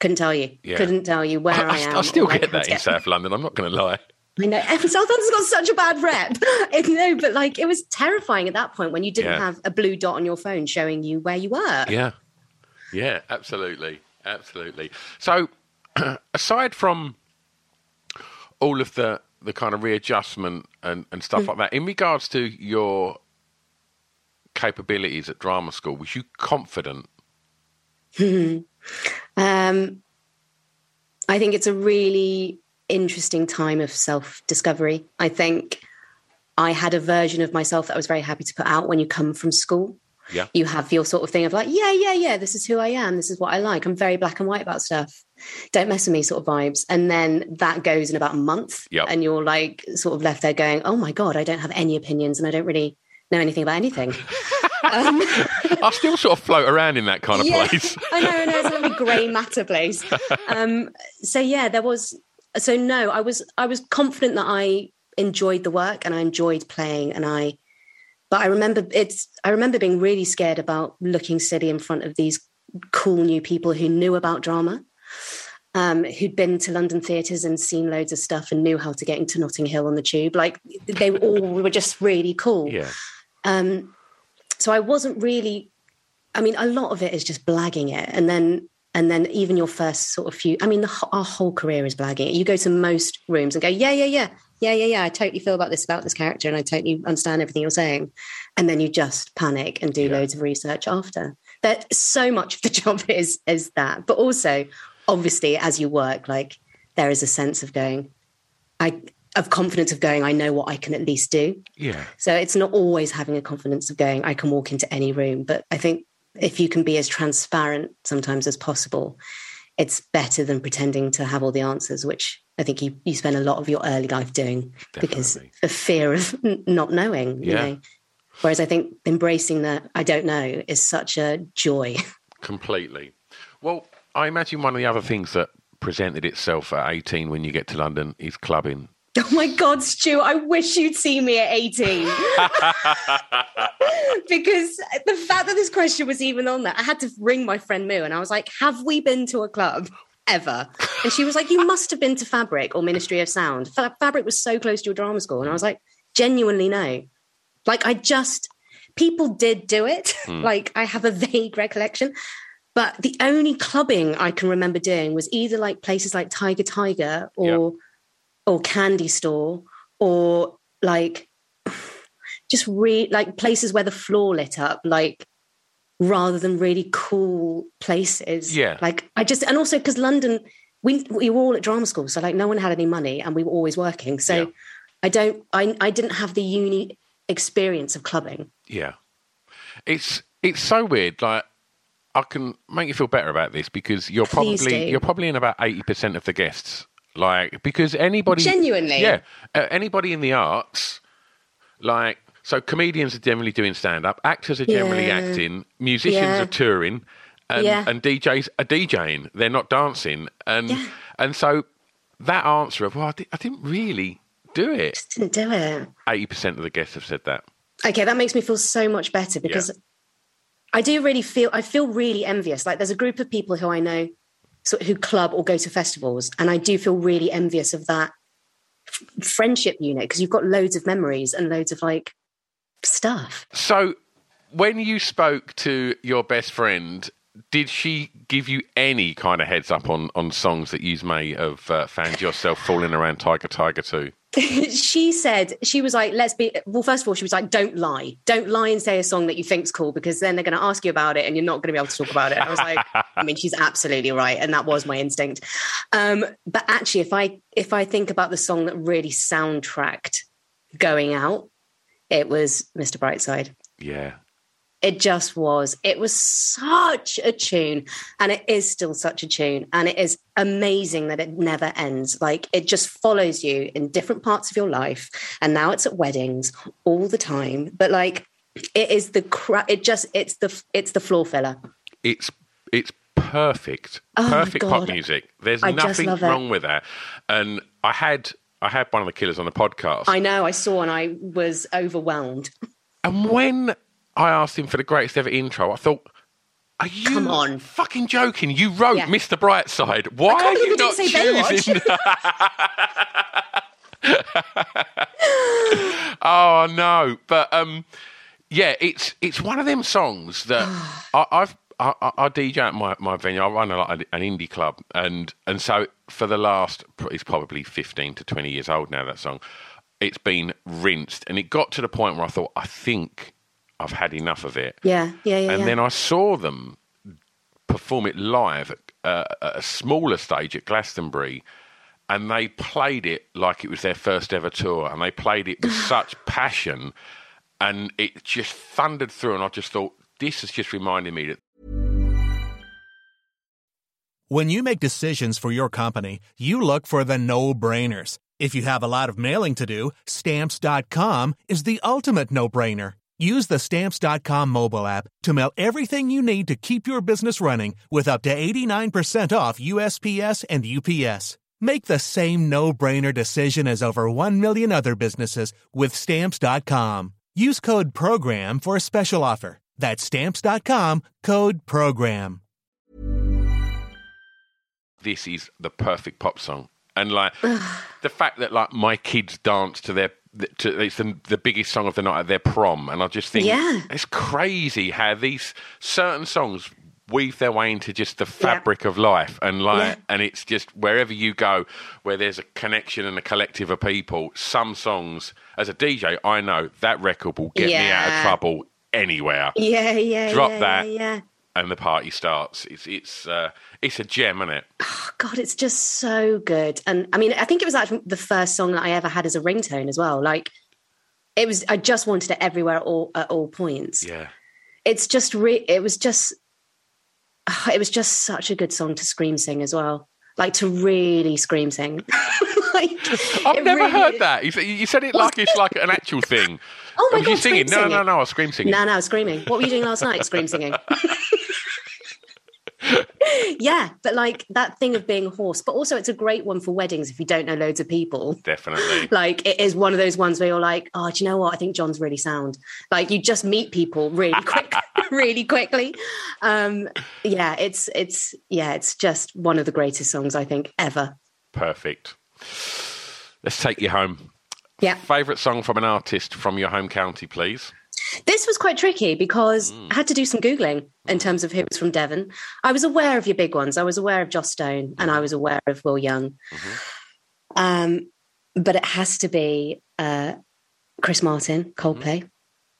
couldn't tell you, yeah. couldn't tell you where I, I am. I still get that in South London. I'm not going to lie. I know. South London's got such a bad rep. you know, but like it was terrifying at that point when you didn't yeah. have a blue dot on your phone showing you where you were. Yeah. Yeah, absolutely. Absolutely. So, aside from all of the, the kind of readjustment and, and stuff mm. like that, in regards to your capabilities at drama school, was you confident? um, I think it's a really interesting time of self discovery. I think I had a version of myself that I was very happy to put out when you come from school. Yeah. You have your sort of thing of like, yeah, yeah, yeah, this is who I am. This is what I like. I'm very black and white about stuff. Don't mess with me, sort of vibes. And then that goes in about a month. Yep. And you're like sort of left there going, oh my God, I don't have any opinions and I don't really know anything about anything. um, I still sort of float around in that kind of yeah, place. I know, I know. It's a little grey matter place. Um, so yeah, there was. So no, I was I was confident that I enjoyed the work and I enjoyed playing and I. But I remember it's. I remember being really scared about looking silly in front of these cool new people who knew about drama. Um, who'd been to London theatres and seen loads of stuff and knew how to get into Notting Hill on the tube. Like they all were just really cool. Yeah. Um, so I wasn't really. I mean, a lot of it is just blagging it, and then and then even your first sort of few. I mean, the, our whole career is blagging it. You go to most rooms and go, yeah, yeah, yeah, yeah, yeah, yeah. I totally feel about this about this character, and I totally understand everything you're saying, and then you just panic and do Yeah. loads of research after. That so much of the job is is that, but also obviously as you work, like there is a sense of going, I of confidence of going, I know what I can at least do. Yeah. So it's not always having a confidence of going, I can walk into any room. But I think if you can be as transparent sometimes as possible, it's better than pretending to have all the answers, which I think you, you spend a lot of your early life doing because Definitely. of fear of not knowing. You Yeah. know? Whereas I think embracing that I don't know is such a joy. Completely. Well, I imagine one of the other things that presented itself at 18 when you get to London is clubbing. Oh my God, Stu, I wish you'd seen me at 18. because the fact that this question was even on there, I had to ring my friend Moo and I was like, Have we been to a club ever? And she was like, You must have been to Fabric or Ministry of Sound. Fa- Fabric was so close to your drama school. And I was like, Genuinely, no. Like, I just, people did do it. Hmm. like, I have a vague recollection. But the only clubbing I can remember doing was either like places like Tiger Tiger or or candy store or like just re like places where the floor lit up like rather than really cool places Yeah. like i just and also because london we we were all at drama school so like no one had any money and we were always working so Yeah. i don't i i didn't have the uni experience of clubbing Yeah. It's it's so weird. Like I can make you feel better about this because you're Please probably do. you're probably in about 80% of the guests. Like because anybody Genuinely? Yeah. Uh, anybody in the arts like so comedians are generally doing stand up, actors are generally Yeah. acting, musicians Yeah. are touring and Yeah. and DJs are DJing. They're not dancing. And and so that answer of well I, di- I didn't really do it. just didn't do it 80% of the guests have said that. okay that makes me feel so much better because i do really feel i feel really envious like there's a group of people who i know so, who club or go to festivals and i do feel really envious of that f- friendship unit because you've got loads of memories and loads of like stuff So, when you spoke to your best friend, did she give you any kind of heads up on, on songs that you may have uh, found yourself falling around Tiger Tiger to? she said she was like let's be well first of all she was like don't lie. Don't lie and say a song that you think's cool because then they're going to ask you about it and you're not going to be able to talk about it. I was like i mean she's absolutely right and that was my instinct. Um but actually if i if i think about the song that really soundtracked going out it was mr brightside. Yeah. It just was it was such a tune and it is still such a tune and it is amazing that it never ends like it just follows you in different parts of your life and now it's at weddings all the time but like it is the cra- it just it's the it's the floor filler It's it's perfect. Oh perfect pop music. There's I nothing it. wrong with that. And I had I had one of the killers on the podcast. i know i saw and i was overwhelmed And when I asked him for the greatest ever intro, I thought, "Are you Come on. fucking joking? You wrote Yeah. Mr. Brightside. Why are you not choosing?" oh no! But um, yeah, it's it's one of them songs that I, I've. I, I I DJ at my, my venue. I run a, like an indie club, and and so for the last, it's probably fifteen to twenty years old now. That song, it's been rinsed, and it got to the point where I thought, I think I've had enough of it. yeah yeah yeah, And yeah. then I saw them perform it live at, uh, at a smaller stage at Glastonbury, and they played it like it was their first ever tour, and they played it with such passion, and it just thundered through, and I just thought, this has just reminded me that When you make decisions for your company, you look for the no brainers. If you have a lot of mailing to do, stamps.com is the ultimate no brainer. Use the stamps.com mobile app to mail everything you need to keep your business running with up to 89% off USPS and UPS. Make the same no brainer decision as over 1 million other businesses with stamps.com. Use code PROGRAM for a special offer. That's stamps.com code PROGRAM. this is the perfect pop song. And like the fact that like my kids dance to their to it's the, the biggest song of the night at their prom, and I just think Yeah. it's crazy how these certain songs weave their way into just the fabric of life, and like Yeah. and it's just wherever you go, where there's a connection and a collective of people. Some songs, as a DJ, I know that record will get me out of trouble anywhere, Yeah, yeah, Drop yeah, that. Yeah, yeah. And the party starts. It's it's uh, it's a gem, isn't it? God, it's just so good. And I mean, I think it was like the first song that I ever had as a ringtone as well. Like, it was. I just wanted it everywhere at all at all points. Yeah. It's just. Re- it was just. It was just such a good song to scream sing as well. Like to really scream sing. like, I've never really- heard that. You said, you said it like it's like an actual thing. Oh my Was you God, singing? scream No, no, no, I was scream singing. No, no, screaming. What were you doing last night? Scream singing. yeah, but like that thing of being hoarse, but also it's a great one for weddings if you don't know loads of people. Definitely. Like it is one of those ones where you're like, oh, do you know what? I think John's really sound. Like you just meet people really quick, really quickly. Um, yeah, it's it's yeah, it's just one of the greatest songs I think ever. Perfect. Let's take you home. Yeah. Favorite song from an artist from your home county, please. This was quite tricky because Mm. I had to do some Googling in terms of who was from Devon. I was aware of your big ones. I was aware of Joss Stone and I was aware of Will Young. Mm-hmm. Um, but it has to be uh, Chris Martin, Coldplay.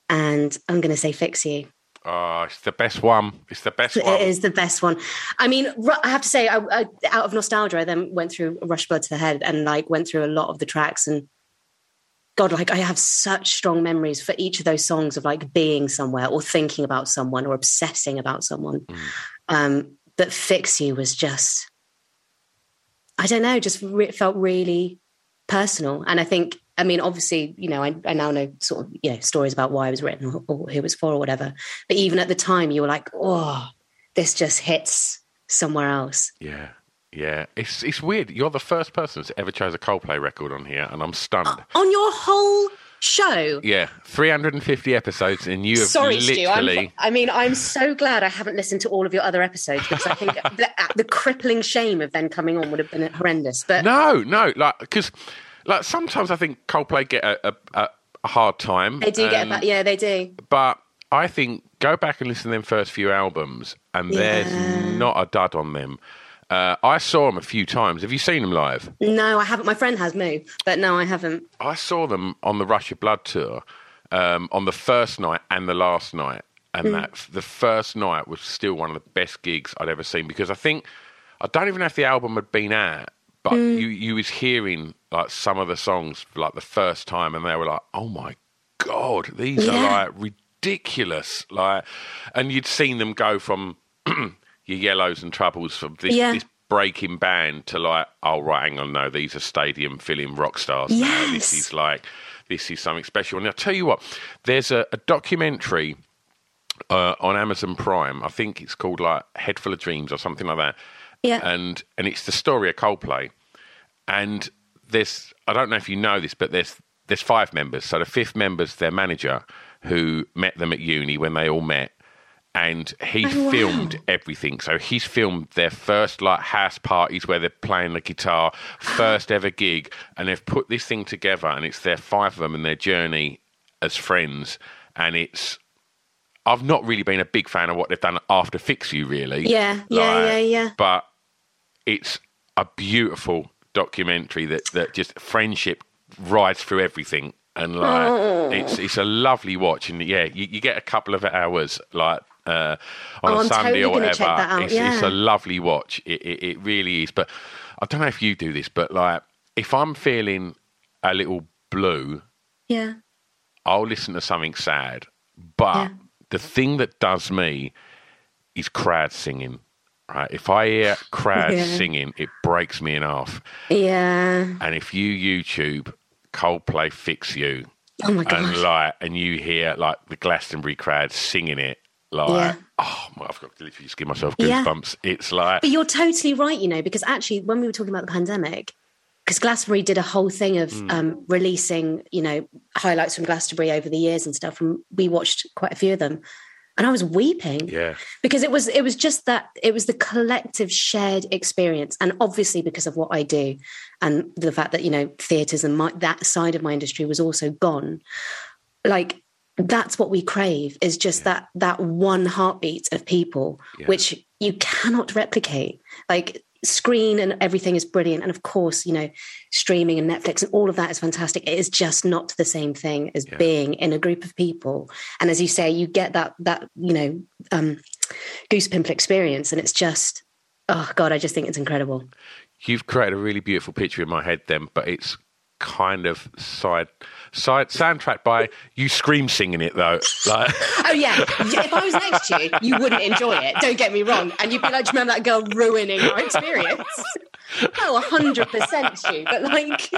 And I'm going to say Fix You. Oh, it's the best one. It's the best one. It is the best one. I mean, I have to say, I, I, out of nostalgia, I then went through Rush Blood to the Head and like went through a lot of the tracks. And God, like I have such strong memories for each of those songs of like being somewhere or thinking about someone or obsessing about someone. Um, but Fix You was just, I don't know, just re- it felt really personal. And I think, I mean, obviously, you know, I, I now know sort of, you know, stories about why it was written or, or who it was for or whatever. But even at the time, you were like, oh, this just hits somewhere else. Yeah. Yeah. It's it's weird. You're the first person that's ever chose a Coldplay record on here, and I'm stunned. Uh, on your whole show. Yeah. 350 episodes, and you have Sorry, Stu. Literally. I mean, I'm so glad I haven't listened to all of your other episodes because I think the, the crippling shame of then coming on would have been horrendous. But No, no. Like, because like, sometimes I think Coldplay get a, a, a, hard time. they do get and- back. Yeah, they do. But I think go back and listen to them first few albums, and there's not a dud on them. Uh, I saw them a few times. Have you seen them live? No, I haven't. My friend has Moo, but no, I haven't. I saw them on the Rush of Blood tour um, on the first night and the last night, and that the first night was still one of the best gigs I'd ever seen because I think I don't even know if the album had been out, but you you was hearing like some of the songs like the first time, and they were like, "Oh my god, these are like ridiculous!" Like, and you'd seen them go from your yellows and troubles from this, Yeah. this breaking band to like, oh right, hang on, no, these are stadium filling rock stars. now. This is like, this is something special. And I'll tell you what, there's a, a documentary uh, on Amazon Prime. I think it's called like Head Full of Dreams or something like that. Yeah. And and it's the story of Coldplay. And there's I don't know if you know this, but there's there's five members. So the fifth member's their manager who met them at uni when they all met. And he Oh, wow. filmed everything. So he's filmed their first like house parties where they're playing the guitar, first ever gig, and they've put this thing together and it's their five of them and their journey as friends. And it's I've not really been a big fan of what they've done after Fix You, really. Yeah, yeah, yeah, yeah. But it's a beautiful documentary that, that just friendship rides through everything. And like Oh. it's it's a lovely watch, and yeah, you, you get a couple of hours like uh, on Oh, a I'm Sunday totally or whatever. out, It's, it's a lovely watch. It, it it really is. But I don't know if you do this, but like if I'm feeling a little blue, Yeah. I'll listen to something sad, but Yeah. the thing that does me is crowd singing. Right? If I hear crowds Yeah. singing, it breaks me in half. Yeah. And if you YouTube Coldplay "Fix You" Oh my and like, and you hear like the Glastonbury crowd singing it, like, Yeah. oh, my, I've got to literally just give myself Yeah. goosebumps. It's like, But you're totally right, you know, because actually, when we were talking about the pandemic, because Glastonbury did a whole thing of Hmm. um, releasing, you know, highlights from Glastonbury over the years and stuff, and we watched quite a few of them, and I was weeping yeah, because it was it was just that it was the collective shared experience, and obviously because of what I do, and the fact that you know theatres and my, that side of my industry was also gone, like that's what we crave is just that that one heartbeat of people Yeah. which you cannot replicate. Like screen and everything is brilliant. And of course you know streaming and netflix and all of that is fantastic. It is just not the same thing as Yeah. being in a group of people. And as you say you get that that you know um goose pimple experience and it's just oh god i just think it's incredible. You've created a really beautiful picture in my head then, but it's kind of side side soundtrack by you scream singing it though. Like, Oh yeah, if I was next to you, you wouldn't enjoy it. Don't get me wrong, and you'd be like, "Do you "Remember that girl ruining our experience?" Oh, hundred percent, you. But like,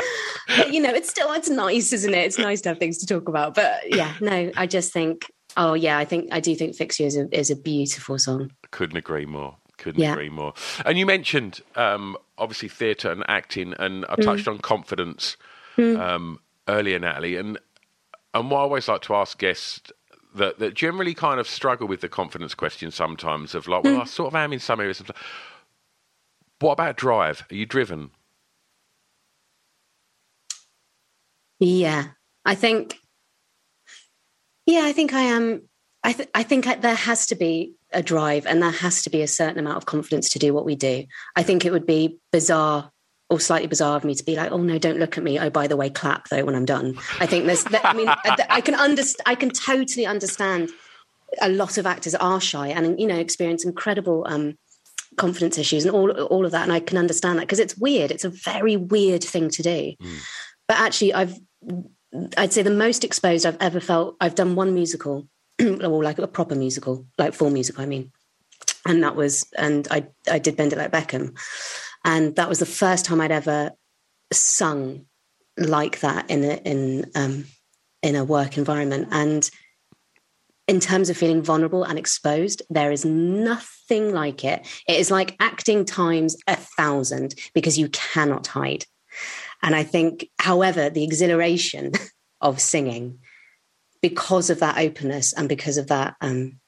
but, you know, it's still it's nice, isn't it? It's nice to have things to talk about. But yeah, no, I just think, oh yeah, I think I do think "Fix You" is a is a beautiful song. couldn't agree more. Couldn't Yeah. agree more. And you mentioned um, obviously theatre and acting, and I touched on confidence Hmm. um, earlier, Natalie. And and what I always like to ask guests that that generally kind of struggle with the confidence question sometimes of like, well, hmm. I sort of am in some areas. What about drive? Are you driven? Yeah, I think. Yeah, I think I am. I, th- I think I, there has to be a drive, and there has to be a certain amount of confidence to do what we do. I think it would be bizarre or slightly bizarre of me to be like, "Oh no, don't look at me." Oh, by the way, clap though when I'm done. I think there's. I mean, I, can understand. I can totally understand. A lot of actors are shy, and you know, experience incredible um, confidence issues and all all of that. And I can understand that because it's weird. It's a very weird thing to do. But actually, I've I'd say the most exposed I've ever felt. I've done one musical, or like a proper musical, like full musical. I mean, and that was, and I I did Bend It Like Beckham, and that was the first time I'd ever sung like that in a in um in a work environment. And in terms of feeling vulnerable and exposed, there is nothing like it. It is like acting times a thousand because you cannot hide. And I think, however, the exhilaration of singing, because of that openness and because of that, um,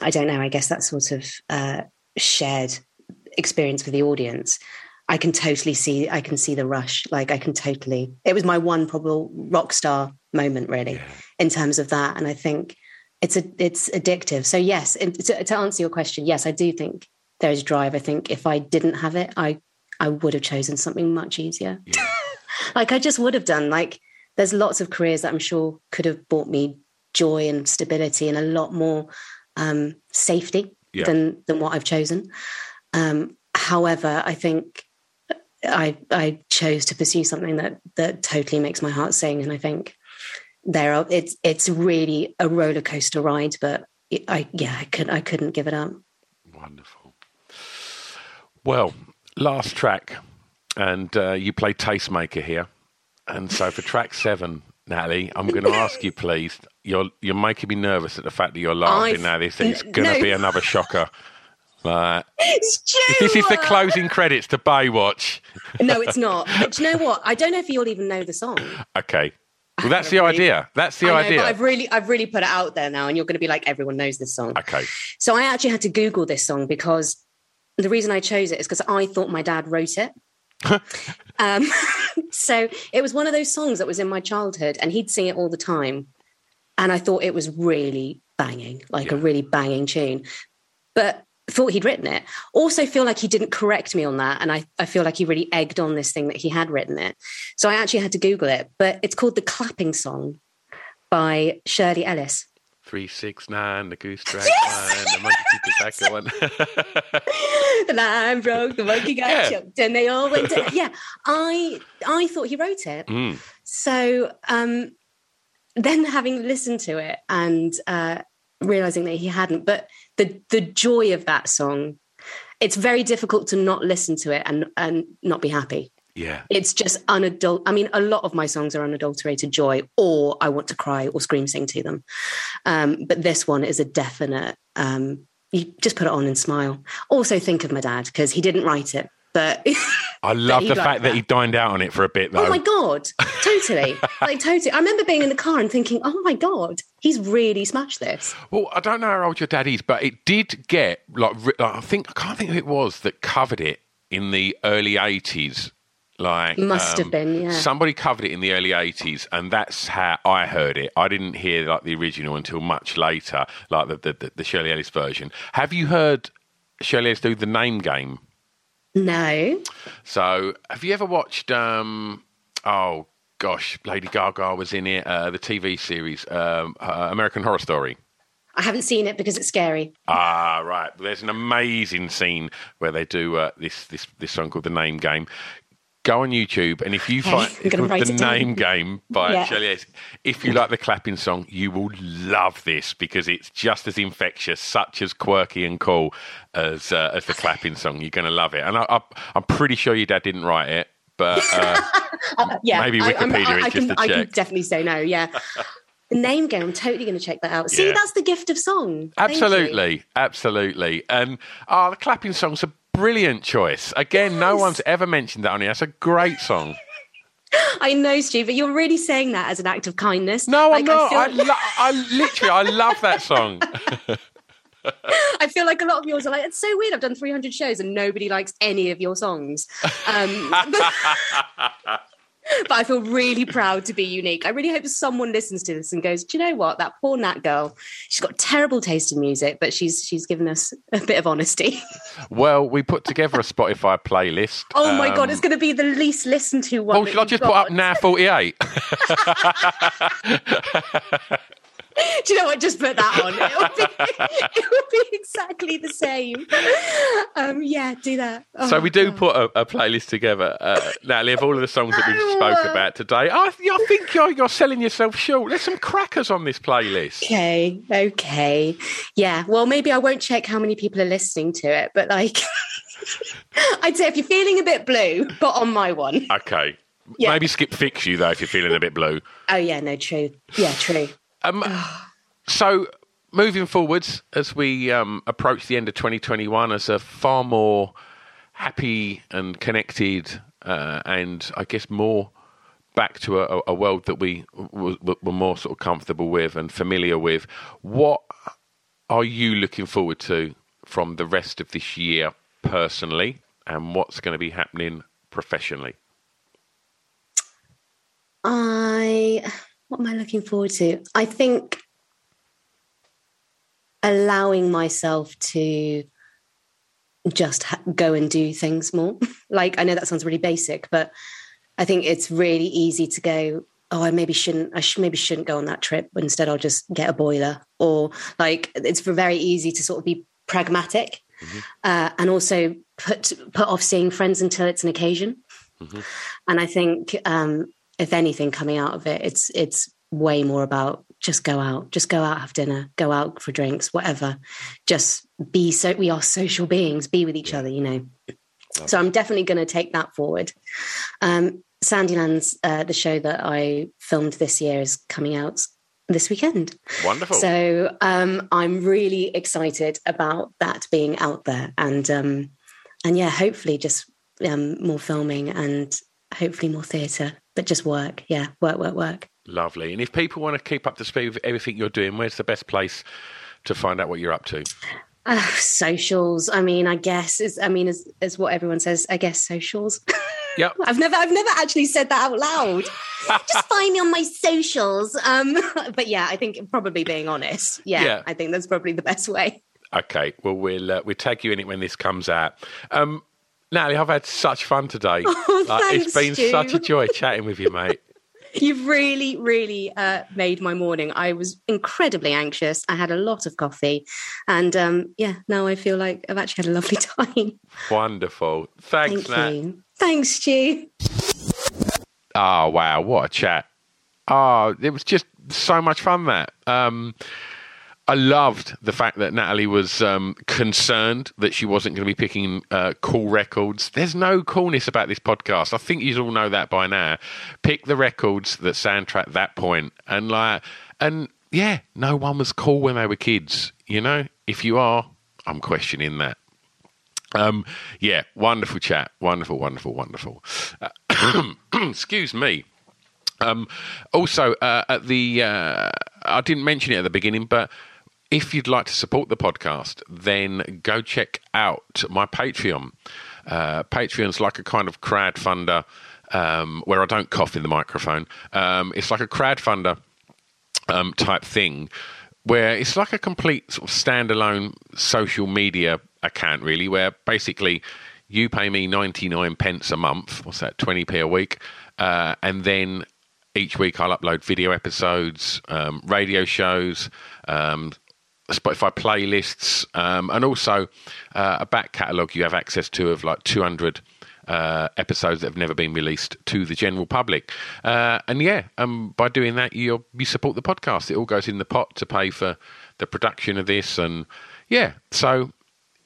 I don't know, I guess that sort of uh, shared experience with the audience, I can totally see, I can see the rush. Like I can totally, it was my one probable rock star moment really in terms of that. And I think it's a, it's addictive. So yes, to, to answer your question, yes, I do think there is drive. I think if I didn't have it, I, I would have chosen something much easier. like I just would have done. Like there's lots of careers that I'm sure could have brought me joy and stability and a lot more um, safety Yeah. than than what I've chosen. Um, however, I think I I chose to pursue something that that totally makes my heart sing, and I think there are it's it's really a roller coaster ride, but I yeah I could I couldn't give it up. Wonderful. Well, last track, and uh, you play Tastemaker here, and so for track seven, Natalie, I'm going to ask you, please. You're you're making me nervous at the fact that you're laughing I've- now. This is going to no. be another shocker. If this is the closing credits to Baywatch. No, it's not. But do you know what? I don't know if you'll even know the song. Okay. Well, that's the idea. That's the know, idea. I've really, I've really put it out there now, and you're going to be like, everyone knows this song. Okay. So I actually had to Google this song because the reason I chose it is because I thought my dad wrote it. um, so it was one of those songs that was in my childhood, and he'd sing it all the time. And I thought it was really banging, like a really banging tune. But thought he'd written it. Also feel like he didn't correct me on that. And I, I feel like he really egged on this thing that he had written it. So I actually had to Google it. But it's called The Clapping Song by Shirley Ellis. Three, six, nine, the goose dragged line, the monkey took the back one. the line broke, the monkey got Yeah. choked, and they all went. To, yeah, I I thought he wrote it. Mm. So um, then, having listened to it and uh, realizing that he hadn't. But the the joy of that song, it's very difficult to not listen to it and and not be happy. Yeah. It's just unadult. I mean, a lot of my songs are unadulterated joy, or I want to cry or scream sing to them. Um, but this one is a definite. Um, you just put it on and smile. Also, think of my dad because he didn't write it, but I love the fact that that. he dined out on it for a bit, though. Oh my god, totally, like totally. I remember being in the car and thinking, "Oh my god, he's really smashed this." Well, I don't know how old your dad is, but it did get like, I think I can't think who it was that covered it in the early eighties. Like Must have um, been, yeah. Somebody covered it in the early eighties, and that's how I heard it. I didn't hear like the original until much later, like the, the, the Shirley Ellis version. Have you heard Shirley Ellis do the Name Game? No, So, have you ever watched? Um, oh gosh, Lady Gaga was in it. Uh, the TV series um, uh, American Horror Story. I haven't seen it because it's scary. Ah, right. There's an amazing scene where they do uh, this this this song called the Name Game. Go on YouTube, and if you find I'm it's gonna called write the down. Name Game by Yeah. If you like the clapping song, you will love this because it's just as infectious, such as quirky and cool as uh, as the clapping song. You're going to love it, and I, I, I'm pretty sure your dad didn't write it, but. Uh, Uh, yeah, Maybe I- Wikipedia I, it I just can, I can definitely say no. Yeah, the name game. I'm totally going to check that out. See, Yeah. that's the gift of song. Absolutely, absolutely. And oh, the clapping song's a brilliant choice. Again, no one's ever mentioned that on here. It's a great song. I know, Stu, but you're really saying that as an act of kindness. No, Like, I'm not. I I, lo- I literally, I love that song. I feel like a lot of yours are like, it's so weird. I've done 300 shows and nobody likes any of your songs. Um, but I feel really proud to be unique. I really hope someone listens to this and goes, "Do you know what? That poor Nat girl. She's got terrible taste in music, but she's she's given us a bit of honesty." well, we put together a Spotify playlist. oh my god, Um, it's going to be the least listened to one. Oh, shall I just put up now 48? Do you know what? Just put that on. It would be, it would be exactly the same. Um, yeah, do that. Oh, so we do God. put a, a playlist together, uh, Natalie, of all of the songs that we've spoke about today. I, I think you're, you're selling yourself short. There's some crackers on this playlist. Okay, okay. Yeah, well, maybe I won't check how many people are listening to it, but like, I'd say if you're feeling a bit blue, put on my one. Okay. Yeah. Maybe skip fix you though if you're feeling a bit blue. Oh, yeah, no, true. Yeah, true. Um, so moving forwards as we um, approach the end of 2021 as a far more happy and connected uh, and I guess more back to a, a world that we w- w- were more sort of comfortable with and familiar with. What are you looking forward to from the rest of this year personally and what's going to be happening professionally? I, what am I looking forward to? I think allowing myself to just ha- go and do things more. like, I know that sounds really basic, but I think it's really easy to go, oh, I maybe shouldn't, I should, maybe shouldn't go on that trip. Instead, I'll just get a boiler. Or like, it's very easy to sort of be pragmatic uh, and also put put off seeing friends until it's an occasion. And I think, um, if anything, coming out of it, it's it's way more about just go out, just go out, have dinner, go out for drinks, whatever. Just be so. We are social beings. Be with each other, you know. So I'm definitely going to take that forward. Um, Sandylands, uh, the show that I filmed this year, is coming out this weekend. Wonderful. So um, I'm really excited about that being out there, and um, and yeah, hopefully just um, more filming and hopefully more theatre, but just work. Yeah, work, work, work. Lovely. And if people want to keep up to speed with everything you're doing, where's the best place to find out what you're up to? Uh, socials. I mean, I guess is. I mean, is is what everyone says. I guess socials. Yep. I've never, I've never actually said that out loud. Just find me on my socials. Um, but yeah, I think probably being honest. Yeah, Yeah. I think that's probably the best way. Okay. Well, we'll uh, we'll tag you in it when this comes out. Um, Natalie, I've had such fun today. Oh, it's thanks, been Stu. such a joy chatting with you, mate. You've really, really uh, made my morning. I was incredibly anxious. I had a lot of coffee, and um, yeah, now I feel like I've actually had a lovely time. Wonderful. Thanks, Thank Nat. you. Thanks, Stu. Oh wow, what a chat! Oh, it was just so much fun. That um, I loved the fact that Natalie was um, concerned that she wasn't going to be picking uh, cool records. There's no coolness about this podcast. I think you all know that by now. Pick the records that soundtrack that point, and like, and yeah, no one was cool when they were kids. You know, if you are, I'm questioning that. Um, yeah, wonderful chat, wonderful, wonderful, wonderful. Uh, excuse me. Um, also, uh, at the uh, I didn't mention it at the beginning, but if you'd like to support the podcast, then go check out my Patreon. Uh, Patreon's like a kind of crowdfunder um, where I don't cough in the microphone. Um, it's like a crowdfunder um, type thing where it's like a complete sort of standalone social media account, really, where basically you pay me 99 pence a month, what's that, 20p a week, uh, and then each week I'll upload video episodes, um, radio shows, um, Spotify playlists, um, and also uh, a back catalogue you have access to of like 200 uh, episodes that have never been released to the general public. Uh, and yeah, um, by doing that, you you support the podcast. It all goes in the pot to pay for the production of this, and yeah, so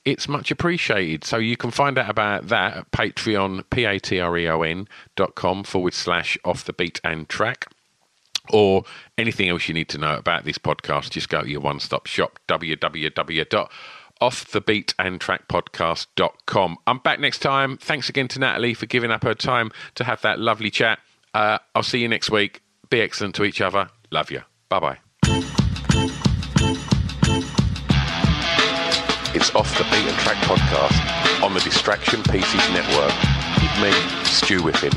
it's much appreciated. So you can find out about that at Patreon, P A T R E O N dot com forward slash off the beaten track or anything else you need to know about this podcast, just go to your one stop shop, www.offthebeatentrackpodcast.com. I'm back next time. Thanks again to Natalie for giving up her time to have that lovely chat. Uh, I'll see you next week. Be excellent to each other. Love you. Bye bye. It's Off the Beaten Track podcast on the Distraction Pieces Network with me, Stu Whiffen.